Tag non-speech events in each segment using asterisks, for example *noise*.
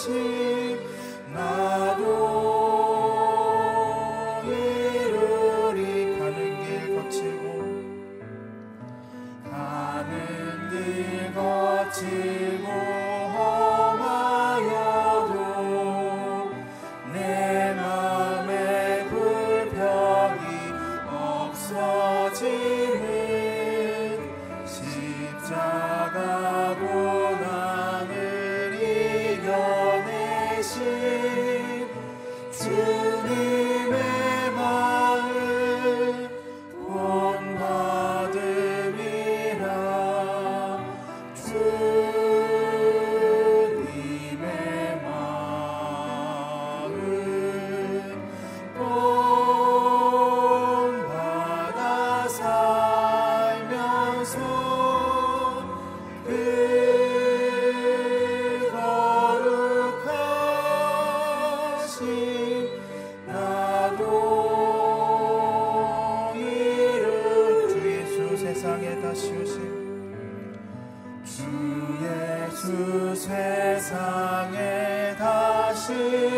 찬 양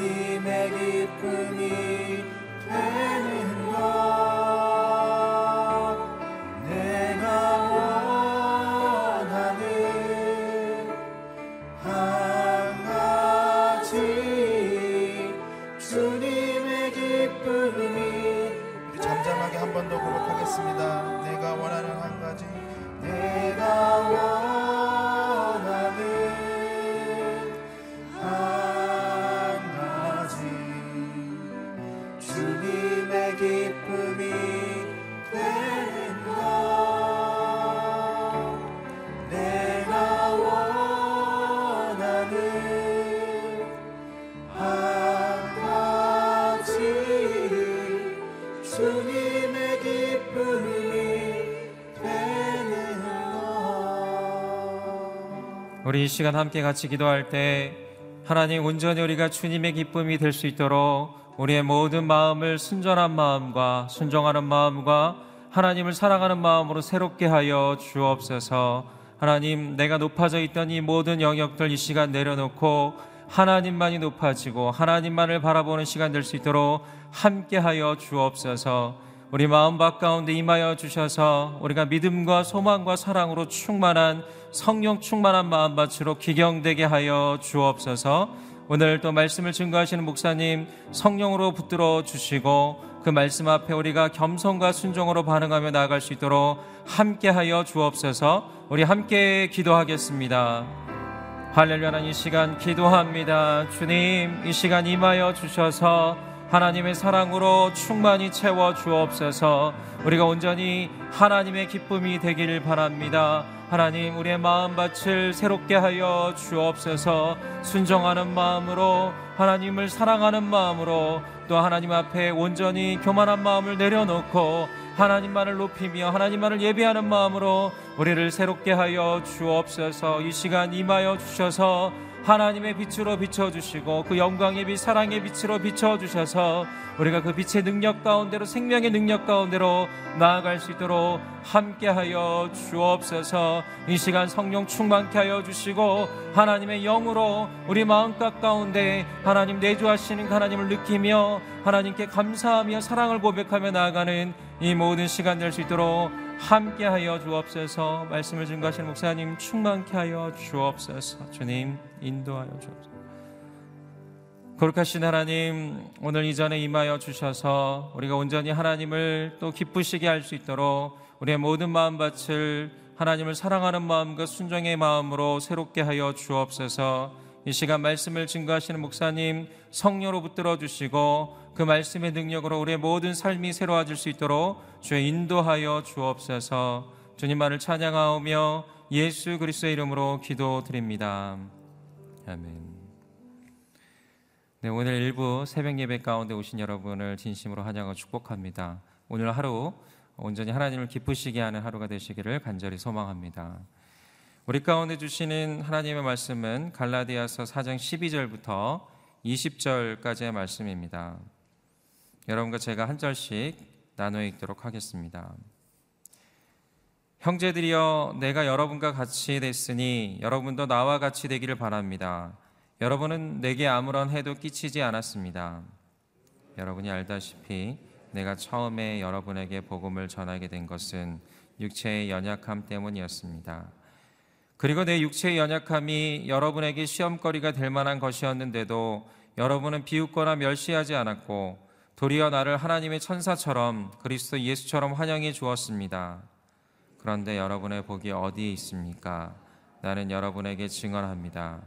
주님의 기쁨이 되는 시간 함께 같이 기도할 때 하나님 온전히 우리가 주님의 기쁨이 될 수 있도록 우리의 모든 마음을 순전한 마음과 순종하는 마음과 하나님을 사랑하는 마음으로 새롭게 하여 주옵소서. 하나님, 내가 높아져 있던 이 모든 영역들 이 시간 내려놓고 하나님만이 높아지고 하나님만을 바라보는 시간 될 수 있도록 함께 하여 주옵소서. 우리 마음 밖 가운데 임하여 주셔서 우리가 믿음과 소망과 사랑으로 충만한 성령 충만한 마음밭으로 기경되게 하여 주옵소서. 오늘 또 말씀을 증거하시는 목사님 성령으로 붙들어 주시고 그 말씀 앞에 우리가 겸손과 순종으로 반응하며 나아갈 수 있도록 함께 하여 주옵소서. 우리 함께 기도하겠습니다. 할렐루야 이 시간 기도합니다. 주님 이 시간 임하여 주셔서 하나님의 사랑으로 충만히 채워 주옵소서. 우리가 온전히 하나님의 기쁨이 되기를 바랍니다. 하나님 우리의 마음밭을 새롭게 하여 주옵소서. 순정하는 마음으로 하나님을 사랑하는 마음으로 또 하나님 앞에 온전히 교만한 마음을 내려놓고 하나님만을 높이며 하나님만을 예배하는 마음으로 우리를 새롭게 하여 주옵소서. 이 시간 임하여 주셔서 하나님의 빛으로 비춰주시고 그 영광의 빛, 사랑의 빛으로 비춰주셔서 우리가 그 빛의 능력 가운데로 생명의 능력 가운데로 나아갈 수 있도록 함께하여 주옵소서. 이 시간 성령 충만케 하여 주시고 하나님의 영으로 우리 마음각 가운데 하나님 내주하시는 그 하나님을 느끼며 하나님께 감사하며 사랑을 고백하며 나아가는 이 모든 시간 될 수 있도록 함께하여 주옵소서. 말씀을 증거하시는 목사님 충만케 하여 주옵소서. 주님 인도하여 주옵소서. 거룩하신 하나님 오늘 이전에 임하여 주셔서 우리가 온전히 하나님을 또 기쁘시게 할 수 있도록 우리의 모든 마음밭을 하나님을 사랑하는 마음과 순종의 마음으로 새롭게 하여 주옵소서. 이 시간 말씀을 증거하시는 목사님 성령으로 붙들어 주시고 그 말씀의 능력으로 우리의 모든 삶이 새로워질 수 있도록 주의 인도하여 주옵소서 주님만을 찬양하오며 예수 그리스도의 이름으로 기도드립니다. 아멘. 네, 오늘 일부 새벽 예배 가운데 오신 여러분을 진심으로 환영하고 축복합니다. 오늘 하루 온전히 하나님을 기쁘시게 하는 하루가 되시기를 간절히 소망합니다. 우리 가운데 주시는 하나님의 말씀은 갈라디아서 4장 12절부터 20절까지의 말씀입니다. 여러분과 제가 한 절씩 나누어 읽도록 하겠습니다. 형제들이여 내가 여러분과 같이 됐으니 여러분도 나와 같이 되기를 바랍니다. 여러분은 내게 아무런 해도 끼치지 않았습니다. 여러분이 알다시피 내가 처음에 여러분에게 복음을 전하게 된 것은 육체의 연약함 때문이었습니다. 그리고 내 육체의 연약함이 여러분에게 시험거리가 될 만한 것이었는데도 여러분은 비웃거나 멸시하지 않았고 도리어 나를 하나님의 천사처럼 그리스도 예수처럼 환영해 주었습니다. 그런데 여러분의 복이 어디에 있습니까? 나는 여러분에게 증언합니다.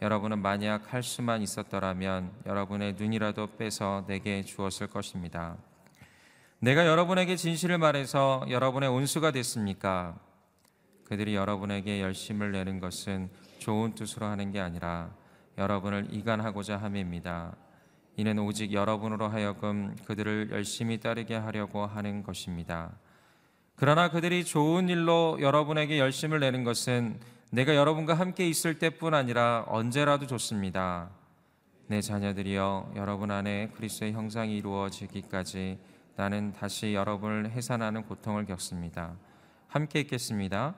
여러분은 만약 할 수만 있었더라면 여러분의 눈이라도 빼서 내게 주었을 것입니다. 내가 여러분에게 진실을 말해서 여러분의 온수가 됐습니까? 그들이 여러분에게 열심을 내는 것은 좋은 뜻으로 하는 게 아니라 여러분을 이간하고자 함입니다. 이는 오직 여러분으로 하여금 그들을 열심히 따르게 하려고 하는 것입니다. 그러나 그들이 좋은 일로 여러분에게 열심을 내는 것은 내가 여러분과 함께 있을 때뿐 아니라 언제라도 좋습니다. 내 자녀들이여 여러분 안에 그리스도의 형상이 이루어지기까지 나는 다시 여러분을 해산하는 고통을 겪습니다. 함께 있겠습니다.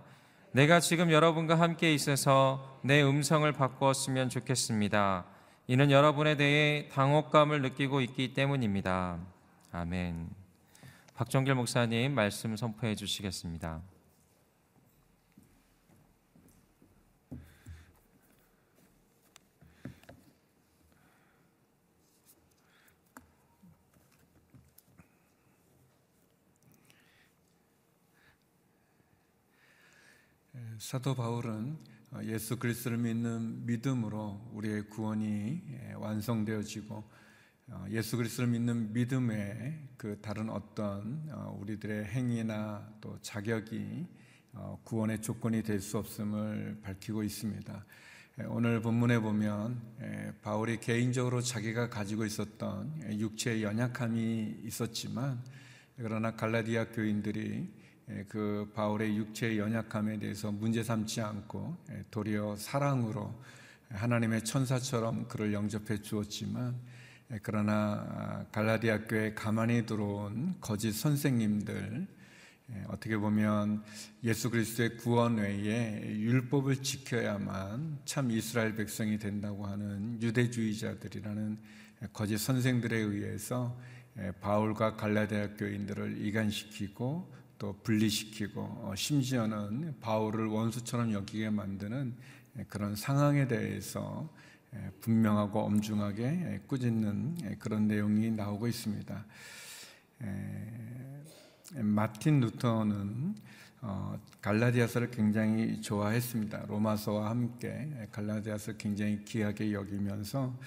내가 지금 여러분과 함께 있어서 내 음성을 바꾸었으면 좋겠습니다. 이는 여러분에 대해 당혹감을 느끼고 있기 때문입니다. 아멘. 박정길 목사님 말씀 선포해 주시겠습니다. 사도 바울은 어, 예수 그리스도를 믿는 믿음으로 우리의 구원이 예, 완성되어지고 어, 예수 그리스도를 믿는 믿음에 그 다른 어떤 어, 우리들의 행위나 또 자격이 구원의 조건이 될 수 없음을 밝히고 있습니다. 예, 오늘 본문에 보면 예, 바울이 개인적으로 자기가 가지고 있었던 육체의 연약함이 있었지만 그러나 갈라디아 교인들이 예, 그 바울의 육체의 연약함에 대해서 문제 삼지 않고 예, 도리어 사랑으로 하나님의 천사처럼 그를 영접해 주었지만 예, 그러나 아, 갈라디아 교에 가만히 들어온 거짓 선생님들 어떻게 보면 예수 그리스도의 구원 외에 율법을 지켜야만 참 이스라엘 백성이 된다고 하는 유대주의자들이라는 거짓 선생들에 의해서 바울과 갈라디아 교인들을 이간시키고 또 분리시키고 어, 심지어는 바울을 원수처럼 여기게 만드는 그런 상황에 대해서 분명하고 엄중하게 꾸짖는 그런 내용이 나오고 있습니다. 마틴 루터는 어, 갈라디아서를 굉장히 좋아했습니다. 로마서와 함께 갈라디아서를 굉장히 귀하게 여기면서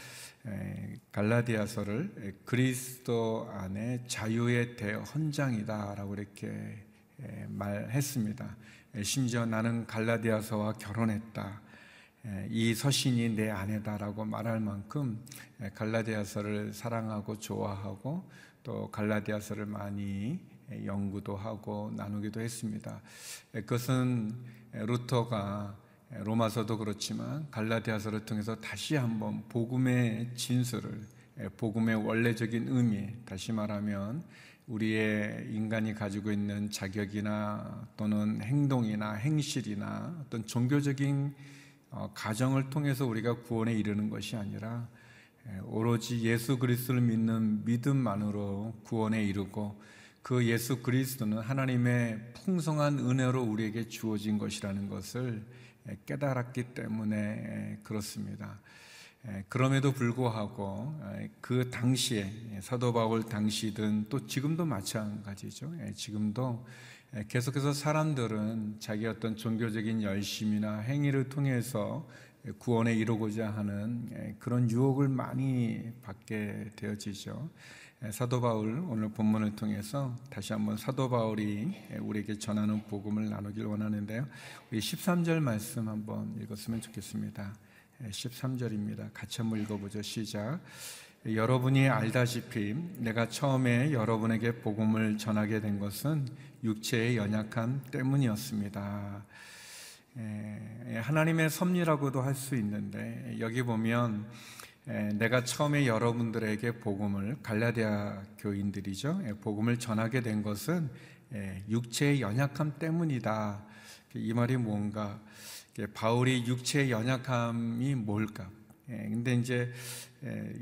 갈라디아서를 그리스도 안에 자유의 대헌장이다라고 이렇게 말했습니다. 심지어 나는 갈라디아서와 결혼했다. 이 서신이 내 아내다라고 말할 만큼 갈라디아서를 사랑하고 좋아하고 또 갈라디아서를 많이 연구도 하고 나누기도 했습니다. 그것은 루터가 로마서도 그렇지만 갈라디아서를 통해서 다시 한번 복음의 진술을 복음의 원래적인 의미 다시 말하면 우리의 인간이 가지고 있는 자격이나 또는 행동이나 행실이나 어떤 종교적인 어, 가정을 통해서 우리가 구원에 이르는 것이 아니라 오로지 예수 그리스도를 믿는 믿음만으로 구원에 이르고 그 예수 그리스도는 하나님의 풍성한 은혜로 우리에게 주어진 것이라는 것을 깨달았기 때문에 그렇습니다. 그럼에도 불구하고 그 당시에 사도 바울 당시든 또 지금도 마찬가지죠. 지금도 계속해서 사람들은 자기 어떤 종교적인 열심이나 행위를 통해서 구원에 이르고자 하는 그런 유혹을 많이 받게 되어지죠. 예, 사도 바울 오늘 본문을 통해서 다시 한번 사도 바울이 우리에게 전하는 복음을 나누길 원하는데요. 우리 13절 말씀 한번 읽었으면 좋겠습니다. 13절입니다. 예, 같이 한번 읽어보죠. 시작. 여러분이 알다시피 내가 처음에 여러분에게 복음을 전하게 된 것은 육체의 연약함 때문이었습니다. 예, 하나님의 섭리라고도 할 수 있는데 여기 보면 내가 처음에 여러분들에게 복음을 갈라디아 교인들이죠. 복음을 전하게 된 것은 육체의 연약함 때문이다. 이 말이 뭔가 바울이 육체의 연약함이 뭘까? 근데 이제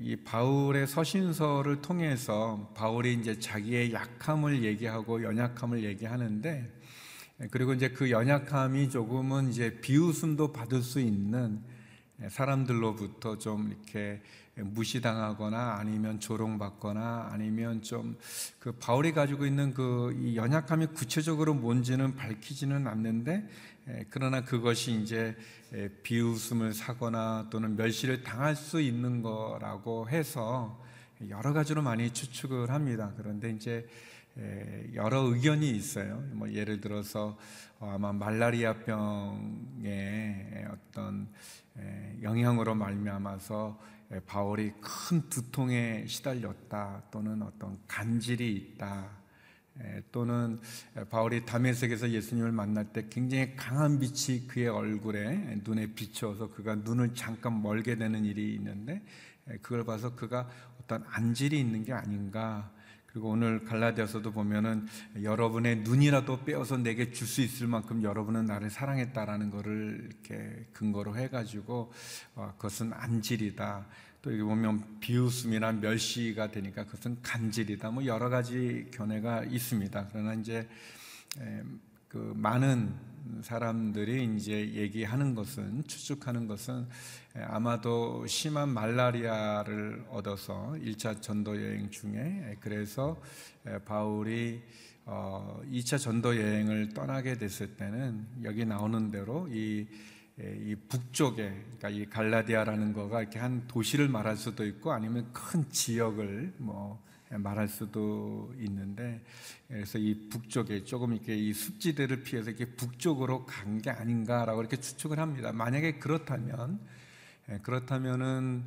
이 바울의 서신서를 통해서 바울이 이제 자기의 약함을 얘기하고 연약함을 얘기하는데 그리고 이제 그 연약함이 조금은 이제 비웃음도 받을 수 있는 사람들로부터 좀 이렇게 무시당하거나 아니면 조롱받거나 아니면 좀 그 바울이 가지고 있는 그 연약함이 구체적으로 뭔지는 밝히지는 않는데 그러나 그것이 이제 비웃음을 사거나 또는 멸시를 당할 수 있는 거라고 해서 여러 가지로 많이 추측을 합니다. 그런데 이제 여러 의견이 있어요. 뭐 예를 들어서 어, 아마 말라리아병의 어떤 영향으로 말미암아서 예, 바울이 큰 두통에 시달렸다 또는 어떤 간질이 있다. 예, 또는 바울이 다메섹에서 예수님을 만날 때 굉장히 강한 빛이 그의 얼굴에 눈에 비춰서 그가 눈을 잠깐 멀게 되는 일이 있는데 예, 그걸 봐서 그가 어떤 안질이 있는 게 아닌가 그리고 오늘 갈라디아서도 보면은 여러분의 눈이라도 빼어서 내게 줄 수 있을 만큼 여러분은 나를 사랑했다라는 것을 이렇게 근거로 해가지고 어, 그것은 안질이다. 또 여기 보면 비웃음이나 멸시가 되니까 그것은 간질이다. 뭐 여러 가지 견해가 있습니다. 그러나 이제 그 많은 사람들이 이제 얘기하는 것은 추측하는 것은 아마도 심한 말라리아를 얻어서 1차 전도 여행 중에 그래서 바울이 2차 어, 전도 여행을 떠나게 됐을 때는 여기 나오는 대로 이, 이 북쪽에 그러니까 이 갈라디아라는 거가 이렇게 한 도시를 말할 수도 있고 아니면 큰 지역을 뭐 말할 수도 있는데 그래서 이 북쪽에 조금 이렇게 이 습지대를 피해서 이렇게 북쪽으로 간 게 아닌가라고 이렇게 추측을 합니다. 만약에 그렇다면 예, 그렇다면은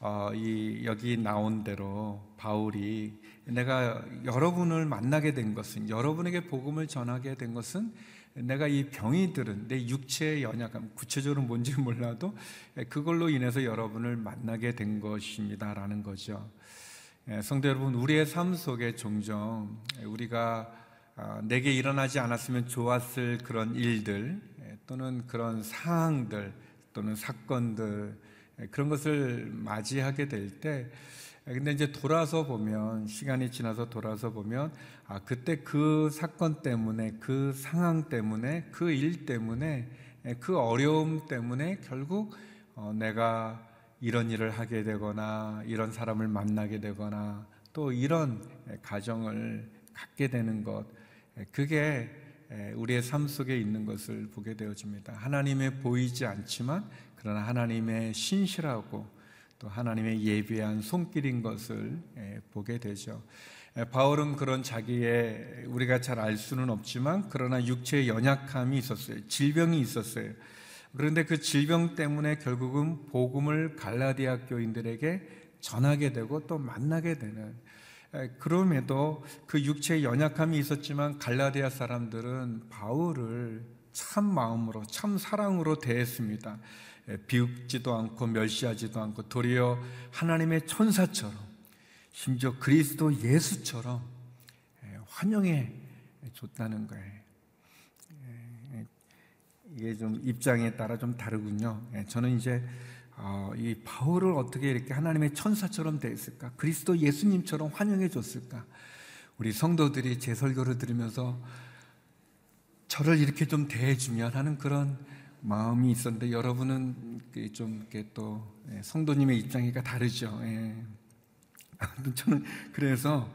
어, 이 여기 나온 대로 바울이 내가 여러분을 만나게 된 것은 여러분에게 복음을 전하게 된 것은 내가 이 병이 들은 내 육체의 연약함 구체적으로 뭔지 몰라도 예, 그걸로 인해서 여러분을 만나게 된 것입니다라는 거죠. 예, 성도 여러분, 우리의 삶 속에 종종 우리가 아, 내게 일어나지 않았으면 좋았을 그런 일들 예, 또는 그런 상황들 또는 사건들 예, 그런 것을 맞이하게 될 때, 근데 이제 돌아서 보면 시간이 지나서 돌아서 보면 아 그때 그 사건 때문에 그 상황 때문에 그 일 때문에 그 어려움 때문에 결국 어, 내가 이런 일을 하게 되거나 이런 사람을 만나게 되거나 또 이런 가정을 갖게 되는 것 그게 우리의 삶 속에 있는 것을 보게 되어집니다. 하나님의 보이지 않지만 그러나 하나님의 신실하고 또 하나님의 예비한 손길인 것을 보게 되죠. 바울은 그런 자기의 우리가 잘 알 수는 없지만 그러나 육체의 연약함이 있었어요. 질병이 있었어요. 그런데 그 질병 때문에 결국은 복음을 갈라디아 교인들에게 전하게 되고 또 만나게 되는 그럼에도 그 육체의 연약함이 있었지만 갈라디아 사람들은 바울을 참 마음으로 참 사랑으로 대했습니다. 비웃지도 않고 멸시하지도 않고 도리어 하나님의 천사처럼 심지어 그리스도 예수처럼 환영해 줬다는 거예요. 이게 좀 입장에 따라 좀 다르군요. 예, 저는 이제 어, 이 바울을 어떻게 이렇게 하나님의 천사처럼 대했을까? 그리스도 예수님처럼 환영해 줬을까? 우리 성도들이 제 설교를 들으면서 저를 이렇게 좀 대해주면 하는 그런 마음이 있었는데 여러분은 좀 이렇게 또 예, 성도님의 입장이가 다르죠. 예. 저는 그래서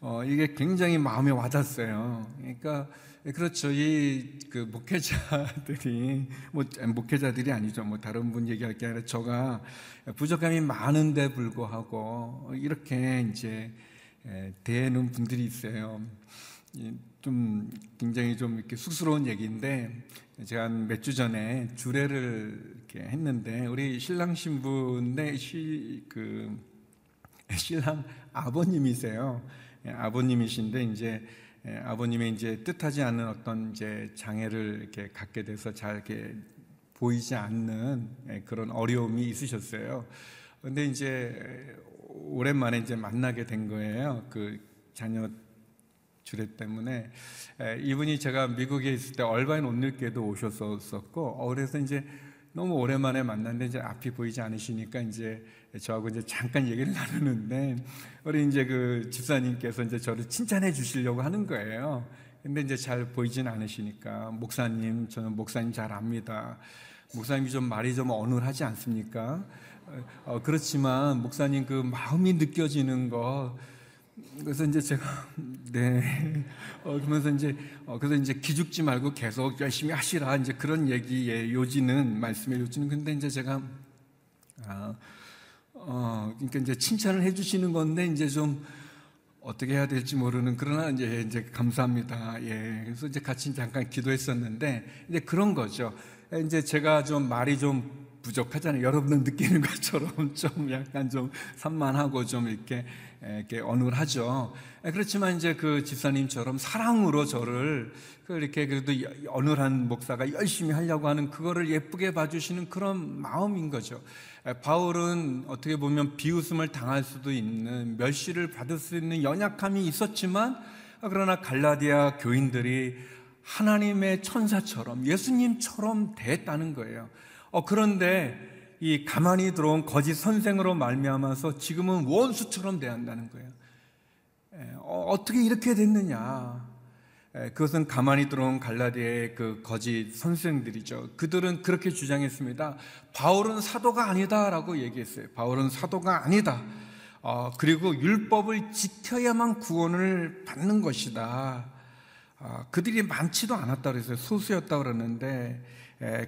어, 이게 굉장히 마음에 와닿았어요. 그러니까 예, 그렇죠. 이 그 목회자들이 뭐 목회자들이 아니죠. 뭐 다른 분 얘기할 게 아니라 저가 부족함이 많은데 불구하고 이렇게 이제 예, 대하는 분들이 있어요. 좀 굉장히 좀 이렇게 쑥스러운 얘기인데 제가 한 몇 주 전에 주례를 이렇게 했는데 우리 신랑 신부인데 그 신랑 아버님이세요. 예, 아버님이신데 이제 예, 아버님의 이제 뜻하지 않는 어떤 이제 장애를 이렇게 갖게 돼서 잘 이렇게 보이지 않는 예, 그런 어려움이 있으셨어요. 근데 이제 오랜만에 이제 만나게 된 거예요. 그 자녀 주례 때문에 예, 이분이 제가 미국에 있을 때 얼바인 옷일게도 오셨었고 어, 그래서 이제 너무 오랜만에 만났는데 이제 앞이 보이지 않으시니까 이제 저하고 이제 잠깐 얘기를 *laughs* 나누는데 우리 이제 그 집사님께서 이제 저를 칭찬해 주시려고 하는 거예요. 근데 이제 잘 보이진 않으시니까 목사님 저는 목사님 잘 압니다. 목사님이 좀 말이 좀 어눌하지 않습니까? 어, 그렇지만 목사님 그 마음이 느껴지는 거 그래서 이제 제가 *laughs* 네 어, 그러면서 이제 어, 그래서 이제 기죽지 말고 계속 열심히 하시라 이제 그런 얘기의 요지는 말씀의 요지는 근데 이제 제가 아, 어, 그러니까 이제 칭찬을 해주시는 건데 이제 좀 어떻게 해야 될지 모르는 그러나 이제 이제 감사합니다. 예, 그래서 이제 같이 잠깐 기도했었는데 이제 그런 거죠. 이제 제가 좀 말이 좀 부족하잖아요. 여러분들 느끼는 *laughs* 것처럼 좀 약간 좀 산만하고 좀 이렇게 이렇게 어눌하죠. 그렇지만 이제 그 집사님처럼 사랑으로 저를 그 이렇게 그래도 어눌한 목사가 열심히 하려고 하는 그거를 예쁘게 봐주시는 그런 마음인 거죠. 바울은 어떻게 보면 비웃음을 당할 수도 있는 멸시를 받을 수 있는 연약함이 있었지만 그러나 갈라디아 교인들이 하나님의 천사처럼 예수님처럼 됐다는 거예요. 어, 그런데 이 가만히 들어온 거짓 선생으로 말미암아서 지금은 원수처럼 대한다는 거예요. 에, 어, 떻게 이렇게 됐느냐? 에, 그것은 가만히 들어온 갈라디아의 그 거짓 선생들이죠. 그들은 그렇게 주장했습니다. 바울은 사도가 아니다라고 얘기했어요. 바울은 사도가 아니다. 어, 그리고 율법을 지켜야만 구원을 받는 것이다. 어, 그들이 많지도 않았다 그랬어요. 소수였다 그러는데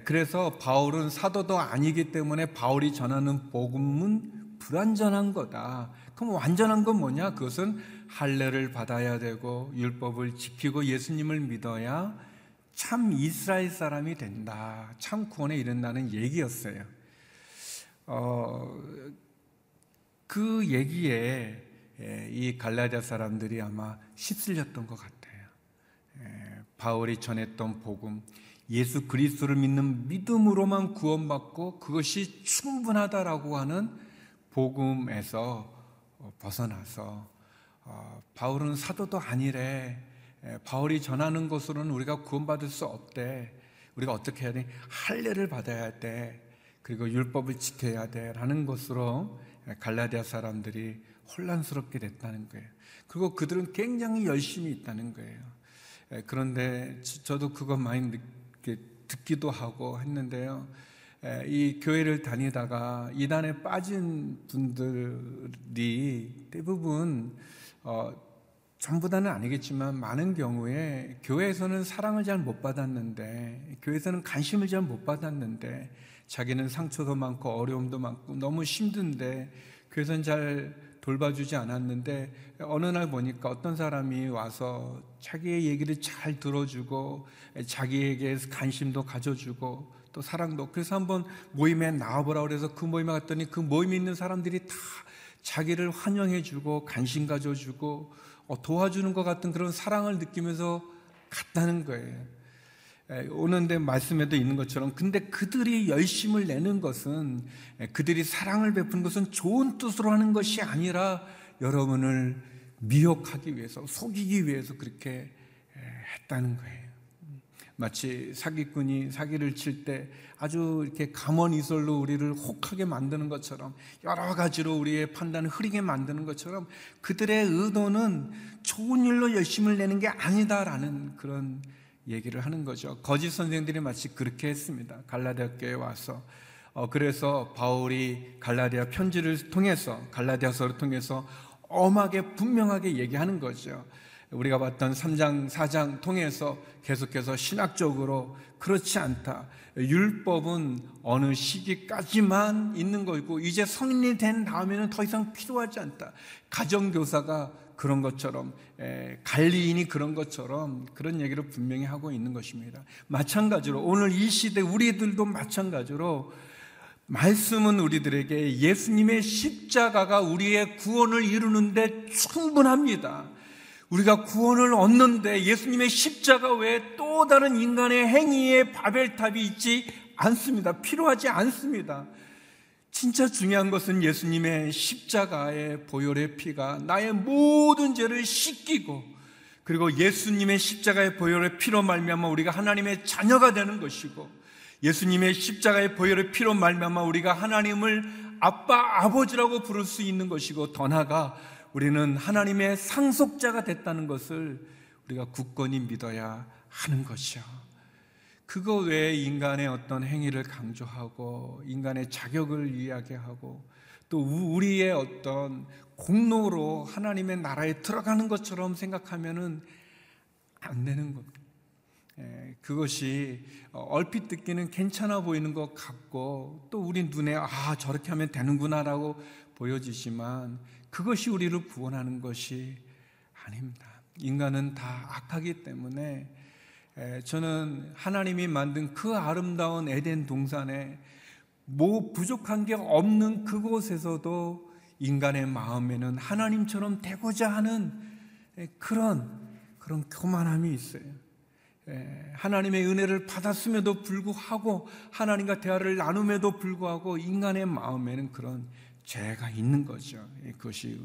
그래서 바울은 사도도 아니기 때문에 바울이 전하는 복음은 불완전한 거다. 그럼 완전한 건 뭐냐? 그것은 할례를 받아야 되고 율법을 지키고 예수님을 믿어야 참 이스라엘 사람이 된다. 참 구원에 이른다는 얘기였어요. 어, 그 얘기에 이 갈라디아 사람들이 아마 휩쓸렸던 것 같아요. 바울이 전했던 복음, 예수 그리스도를 믿는 믿음으로만 구원받고 그것이 충분하다라고 하는 복음에서 어, 벗어나서 어, 바울은 사도도 아니래. 바울이 전하는 것으로는 우리가 구원받을 수 없대. 우리가 어떻게 해야 돼? 할례를 받아야 돼. 그리고 율법을 지켜야 돼라는 것으로 갈라디아 사람들이 혼란스럽게 됐다는 거예요. 그리고 그들은 굉장히 열심히 있다는 거예요. 그런데 저도 그거 많이 듣기도 하고 했는데요. 이 교회를 다니다가 이단에 빠진 분들이 대부분 어, 전부 다는 아니겠지만 많은 경우에 교회에서는 사랑을 잘 못 받았는데 교회에서는 관심을 잘 못 받았는데 자기는 상처도 많고 어려움도 많고 너무 힘든데 교회에서는 잘 돌봐주지 않았는데 어느 날 보니까 어떤 사람이 와서 자기의 얘기를 잘 들어주고 자기에게 관심도 가져주고 또 사랑도 그래서 한번 모임에 나와보라 그래서 그 모임에 갔더니 그 모임에 있는 사람들이 다 자기를 환영해주고 관심 가져주고 어, 도와주는 것 같은 그런 사랑을 느끼면서 갔다는 거예요. 오는데 말씀에도 있는 것처럼 근데 그들이 열심을 내는 것은 그들이 사랑을 베푸는 것은 좋은 뜻으로 하는 것이 아니라 여러분을 미혹하기 위해서 속이기 위해서 그렇게 했다는 거예요. 마치 사기꾼이 사기를 칠 때 아주 이렇게 감언이설로 우리를 혹하게 만드는 것처럼 여러 가지로 우리의 판단을 흐리게 만드는 것처럼 그들의 의도는 좋은 일로 열심을 내는 게 아니다라는 그런 얘기를 하는 거죠. 거짓 선생들이 마치 그렇게 했습니다. 갈라디아 교회에 와서 어, 그래서 바울이 갈라디아 편지를 통해서 갈라디아서를 통해서 엄하게 분명하게 얘기하는 거죠. 우리가 봤던 3장, 4장 통해서 계속해서 신학적으로 그렇지 않다. 율법은 어느 시기까지만 있는 거고 이제 성인이 된 다음에는 더 이상 필요하지 않다. 가정교사가 그런 것처럼 관리인이 그런 것처럼 그런 얘기를 분명히 하고 있는 것입니다. 마찬가지로 오늘 이 시대 우리들도 마찬가지로 말씀은 우리들에게 예수님의 십자가가 우리의 구원을 이루는데 충분합니다. 우리가 구원을 얻는데 예수님의 십자가 외에 또 다른 인간의 행위의 바벨탑이 있지 않습니다. 필요하지 않습니다. 진짜 중요한 것은 예수님의 십자가의 보혈의 피가 나의 모든 죄를 씻기고 그리고 예수님의 십자가의 보혈의 피로 말미암아 우리가 하나님의 자녀가 되는 것이고 예수님의 십자가의 보혈의 피로 말미암아 우리가 하나님을 아빠 아버지라고 부를 수 있는 것이고 더 나아가 우리는 하나님의 상속자가 됐다는 것을 우리가 굳건히 믿어야 하는 것이요. 그거 외에 인간의 어떤 행위를 강조하고 인간의 자격을 이야기하고 또 우리의 어떤 공로로 하나님의 나라에 들어가는 것처럼 생각하면은 안 되는 겁니다. 예, 그것이 얼핏 듣기는 괜찮아 보이는 것 같고 또 우리 눈에 아 저렇게 하면 되는구나라고 보여지지만 그것이 우리를 구원하는 것이 아닙니다. 인간은 다 악하기 때문에 저는 하나님이 만든 그 아름다운 에덴 동산에 뭐 부족한 게 없는 그곳에서도 인간의 마음에는 하나님처럼 되고자 하는 그런 그런 교만함이 있어요. 하나님의 은혜를 받았음에도 불구하고 하나님과 대화를 나눔에도 불구하고 인간의 마음에는 그런 죄가 있는 거죠. 그것이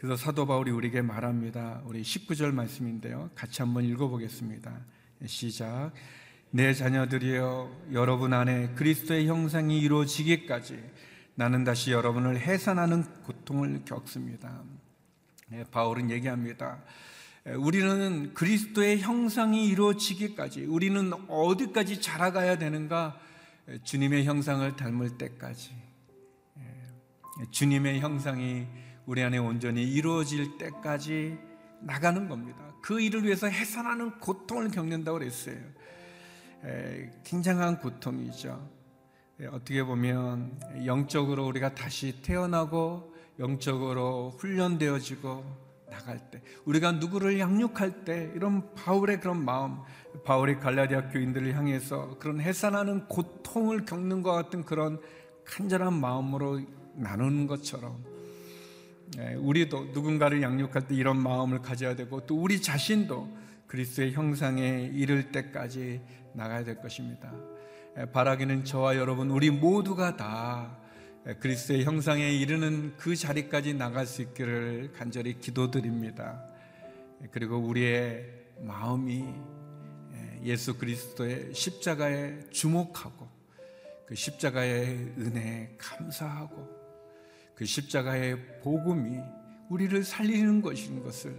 그래서 사도 바울이 우리에게 말합니다. 우리 19절 말씀인데요. 같이 한번 읽어보겠습니다. 시작. 내 자녀들이여 여러분 안에 그리스도의 형상이 이루어지기까지 나는 다시 여러분을 해산하는 고통을 겪습니다. 네, 바울은 얘기합니다. 우리는 그리스도의 형상이 이루어지기까지 우리는 어디까지 자라가야 되는가? 주님의 형상을 닮을 때까지 주님의 형상이 우리 안에 온전히 이루어질 때까지 나가는 겁니다. 그 일을 위해서 해산하는 고통을 겪는다고 그랬어요. 굉장한 고통이죠. 어떻게 보면 영적으로 우리가 다시 태어나고 영적으로 훈련되어지고 나갈 때 우리가 누구를 양육할 때 이런 바울의 그런 마음 바울이 갈라디아 교인들을 향해서 그런 해산하는 고통을 겪는 것 같은 그런 간절한 마음으로 나누는 것처럼 예, 우리도 누군가를 양육할 때 이런 마음을 가져야 되고 또 우리 자신도 그리스의 형상에 이를 때까지 나가야 될 것입니다. 예, 바라기는 저와 여러분 우리 모두가 다 그리스의 형상에 이르는 그 자리까지 나갈 수 있기를 간절히 기도드립니다. 그리고 우리의 마음이 예수 그리스도의 십자가에 주목하고 그 십자가의 은혜에 감사하고 그 십자가의 복음이 우리를 살리는 것인 것을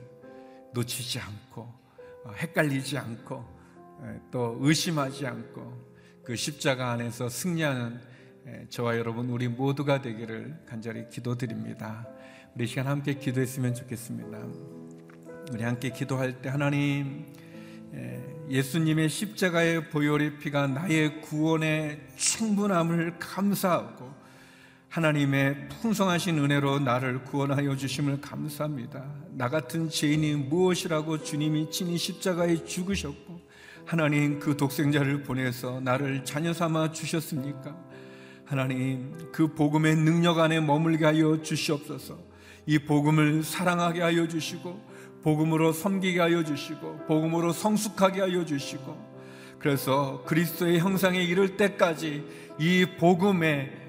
놓치지 않고 어, 헷갈리지 않고 또 의심하지 않고 그 십자가 안에서 승리하는 예, 저와 여러분 우리 모두가 되기를 간절히 기도드립니다. 우리 시간 함께 기도했으면 좋겠습니다. 우리 함께 기도할 때 하나님 예, 예수님의 십자가의 보혈의 피가 나의 구원의 충분함을 감사하고 하나님의 풍성하신 은혜로 나를 구원하여 주심을 감사합니다. 나 같은 죄인이 무엇이라고 주님이 친히 십자가에 죽으셨고 하나님 그 독생자를 보내서 나를 자녀 삼아 주셨습니까? 하나님 그 복음의 능력 안에 머물게 하여 주시옵소서. 이 복음을 사랑하게 하여 주시고 복음으로 섬기게 하여 주시고 복음으로 성숙하게 하여 주시고 그래서 그리스도의 형상에 이를 때까지 이 복음에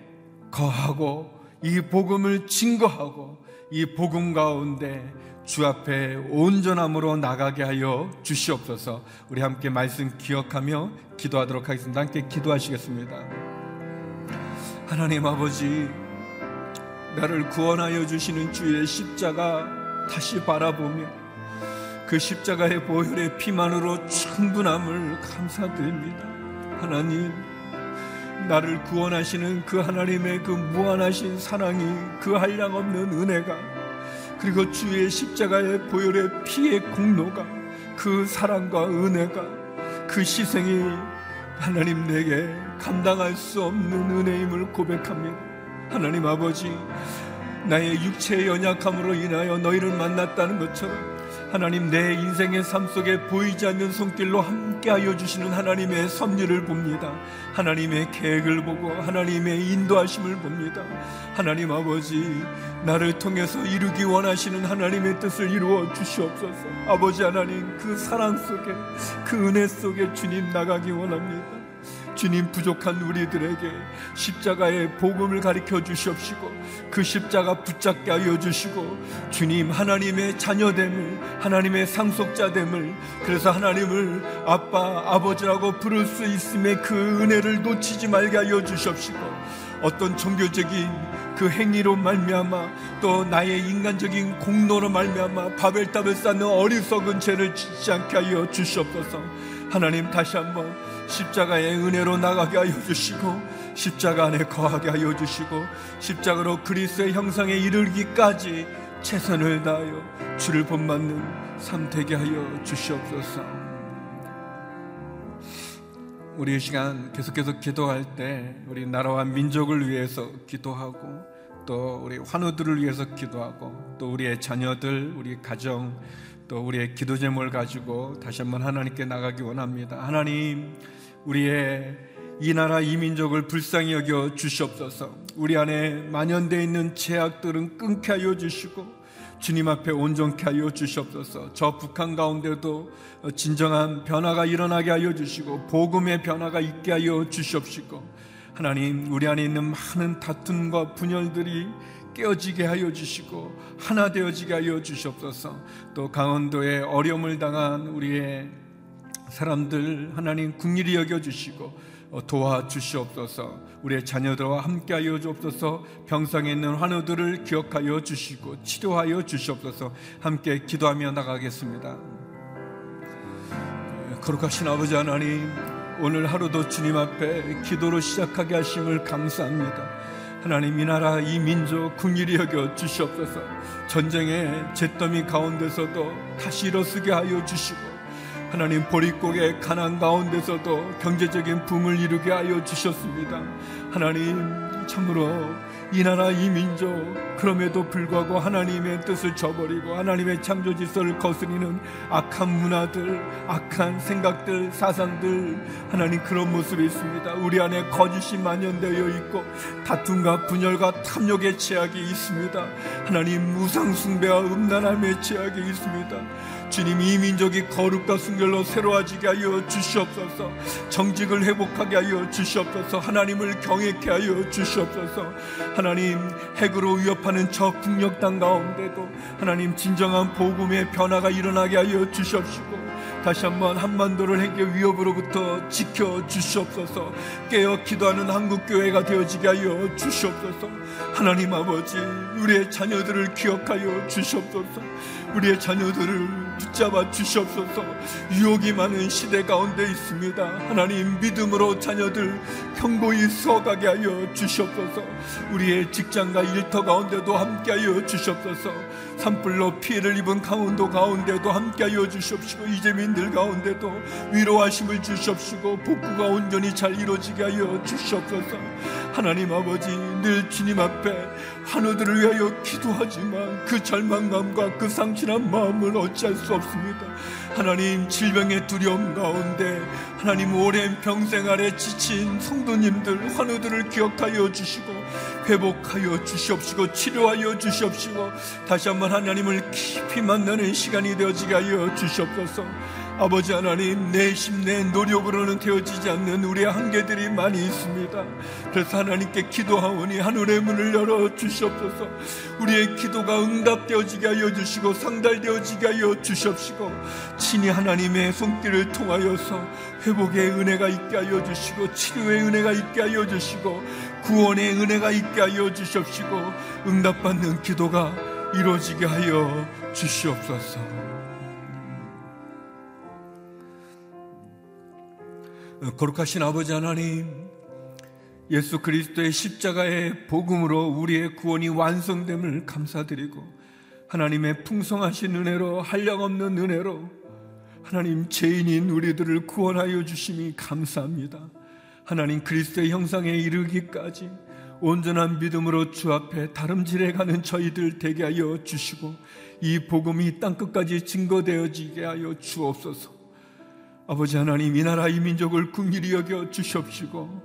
거하고 이 복음을 증거하고 이 복음 가운데 주 앞에 온전함으로 나가게 하여 주시옵소서. 우리 함께 말씀 기억하며 기도하도록 하겠습니다. 함께 기도하시겠습니다. 하나님 아버지, 나를 구원하여 주시는 주의 십자가 다시 바라보며 그 십자가의 보혈의 피만으로 충분함을 감사드립니다. 하나님, 나를 구원하시는 그 하나님의 그 무한하신 사랑이 그 한량 없는 은혜가 그리고 주의 십자가의 보혈의 피의 공로가 그 사랑과 은혜가 그 희생이 하나님 내게 감당할 수 없는 은혜임을 고백합니다. 하나님 아버지, 나의 육체의 연약함으로 인하여 너희를 만났다는 것처럼 하나님 내 인생의 삶 속에 보이지 않는 손길로 함께하여 주시는 하나님의 섭리를 봅니다. 하나님의 계획을 보고 하나님의 인도하심을 봅니다. 하나님 아버지 나를 통해서 이루기 원하시는 하나님의 뜻을 이루어 주시옵소서. 아버지 하나님 그 사랑 속에 그 은혜 속에 주님 나가기 원합니다. 주님 부족한 우리들에게 십자가의 복음을 가르쳐 주시옵시고 그 십자가 붙잡게 하여 주시고 주님 하나님의 자녀됨을 하나님의 상속자됨을 그래서 하나님을 아빠 아버지라고 부를 수 있음의 그 은혜를 놓치지 말게 하여 주시옵시고 어떤 종교적인 그 행위로 말미암아 또 나의 인간적인 공로로 말미암아 바벨탑을 쌓는 어리석은 죄를 짓지 않게 하여 주시옵소서 하나님 다시 한번 십자가의 은혜로 나가게 하여 주시고 십자가 안에 거하게 하여 주시고 십자가로 그리스의 형상에 이르기까지 최선을 다하여 주를 본받는 삶 되게 하여 주시옵소서. 우리 시간 계속해서 기도할 때 우리 나라와 민족을 위해서 기도하고 또 우리 환우들을 위해서 기도하고 또 우리의 자녀들, 우리 가정 또 우리의 기도 제목을 가지고 다시 한번 하나님께 나가기 원합니다. 하나님, 우리의 이 나라 이 민족을 불쌍히 여겨 주시옵소서. 우리 안에 만연되어 있는 죄악들은 끊게 하여 주시고 주님 앞에 온전케 하여 주시옵소서. 저 북한 가운데도 진정한 변화가 일어나게 하여 주시고 복음의 변화가 있게 하여 주시옵시고 하나님 우리 안에 있는 많은 다툼과 분열들이 깨어지게 하여 주시고 하나 되어지게 하여 주시옵소서. 또 강원도에 어려움을 당한 우리의 사람들 하나님 국리이 여겨 주시고 도와 주시옵소서. 우리의 자녀들과 함께하여 주옵소서 병상에 있는 환우들을 기억하여 주시고 치료하여 주시옵소서 함께 기도하며 나가겠습니다 거룩하신 아버지 하나님 오늘 하루도 주님 앞에 기도로 시작하게 하심을 감사합니다 하나님 이 나라 이 민족 궁일이 여겨 주시옵소서 전쟁의 잿더미 가운데서도 다시 일어서게 하여 주시고 하나님 보릿고개 가난 가운데서도 경제적인 붐을 이루게 하여 주셨습니다. 하나님 참으로 이 나라 이 민족 그럼에도 불구하고 하나님의 뜻을 저버리고 하나님의 창조 질서를 거스리는 악한 문화들 악한 생각들 사상들 하나님 그런 모습이 있습니다. 우리 안에 거짓이 만연되어 있고 다툼과 분열과 탐욕의 제약이 있습니다. 하나님 무상 숭배와 음란함의 제약이 있습니다 주님 이 민족이 거룩과 순결로 새로워지게 하여 주시옵소서. 정직을 회복하게 하여 주시옵소서. 하나님을 경외케 하여 주시옵소서. 하나님 핵으로 위협하는 저 국력 당 가운데도 하나님 진정한 복음의 변화가 일어나게 하여 주시옵시고 다시 한번 한반도를 핵의 위협으로부터 지켜 주시옵소서. 깨어 기도하는 한국교회가 되어지게 하여 주시옵소서. 하나님 아버지 우리의 자녀들을 기억하여 주시옵소서. 우리의 자녀들을 붙잡아 주시옵소서. 유혹이 많은 시대 가운데 있습니다. 하나님 믿음으로 자녀들 경고히 서가게 하여 주시옵소서. 우리의 직장과 일터 가운데도 함께하여 주시옵소서 산불로 피해를 입은 강원도 가운데도 함께하여 주시옵시고 이재민들 가운데도 위로하심을 주시옵시고 복구가 온전히 잘 이루어지게 하여 주시옵소서. 하나님 아버지 늘 주님 앞에 환우들을 위하여 기도하지만 그 절망감과 그 상실한 마음을 어찌할 수 없습니다. 하나님 질병의 두려움 가운데 하나님 오랜 평생 아래 지친 성도님들 환우들을 기억하여 주시고 회복하여 주시옵시고 치료하여 주시옵시고 다시 한번 하나님을 깊이 만나는 시간이 되어지게 하여 주시옵소서 아버지 하나님 내 힘, 내 노력으로는 되어지지 않는 우리의 한계들이 많이 있습니다. 그래서 하나님께 기도하오니 하늘의 문을 열어 주시옵소서. 우리의 기도가 응답되어지게 하여 주시고 상달되어지게 하여 주시옵시고 친히 하나님의 손길을 통하여서 회복의 은혜가 있게 하여 주시고 치료의 은혜가 있게 하여 주시고 구원의 은혜가 있게 하여 주시옵시고 응답받는 기도가 이루어지게 하여 주시옵소서. 거룩하신 아버지 하나님, 예수 그리스도의 십자가의 복음으로 우리의 구원이 완성됨을 감사드리고 하나님의 풍성하신 은혜로 한량없는 은혜로 하나님 죄인인 우리들을 구원하여 주심이 감사합니다. 하나님 그리스도의 형상에 이르기까지 온전한 믿음으로 주 앞에 다름질해 가는 저희들 되게 하여 주시고 이 복음이 땅 끝까지 증거되어지게 하여 주옵소서. 아버지 하나님 이 나라 이 민족을 궁일이 여겨 주시옵시고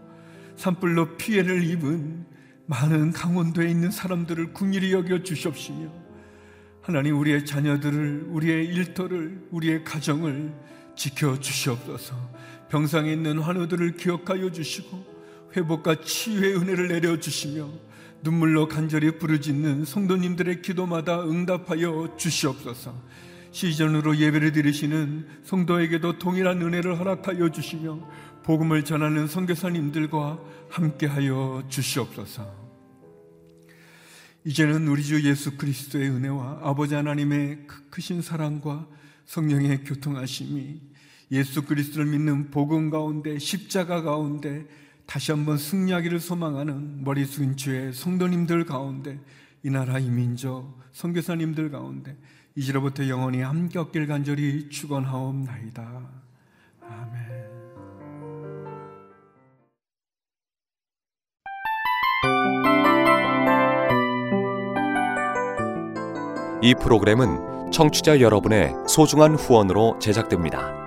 산불로 피해를 입은 많은 강원도에 있는 사람들을 궁일이 여겨 주시옵시며 하나님 우리의 자녀들을 우리의 일터를 우리의 가정을 지켜 주시옵소서 병상에 있는 환우들을 기억하여 주시고 회복과 치유의 은혜를 내려 주시며 눈물로 간절히 부르짖는 성도님들의 기도마다 응답하여 주시옵소서. 시전으로 예배를 드리시는 성도에게도 동일한 은혜를 허락하여 주시며 복음을 전하는 선교사님들과 함께하여 주시옵소서. 이제는 우리 주 예수 그리스도의 은혜와 아버지 하나님의 크신 사랑과 성령의 교통하심이 예수 그리스도를 믿는 복음 가운데 십자가 가운데 다시 한번 승리하기를 소망하는 머리 숙인 주의 성도님들 가운데 이 나라 이 민족 선교사님들 가운데 이제로부터 영원히 함께 없길 간절히 축원하옵나이다. 아멘. 이 프로그램은 청취자 여러분의 소중한 후원으로 제작됩니다.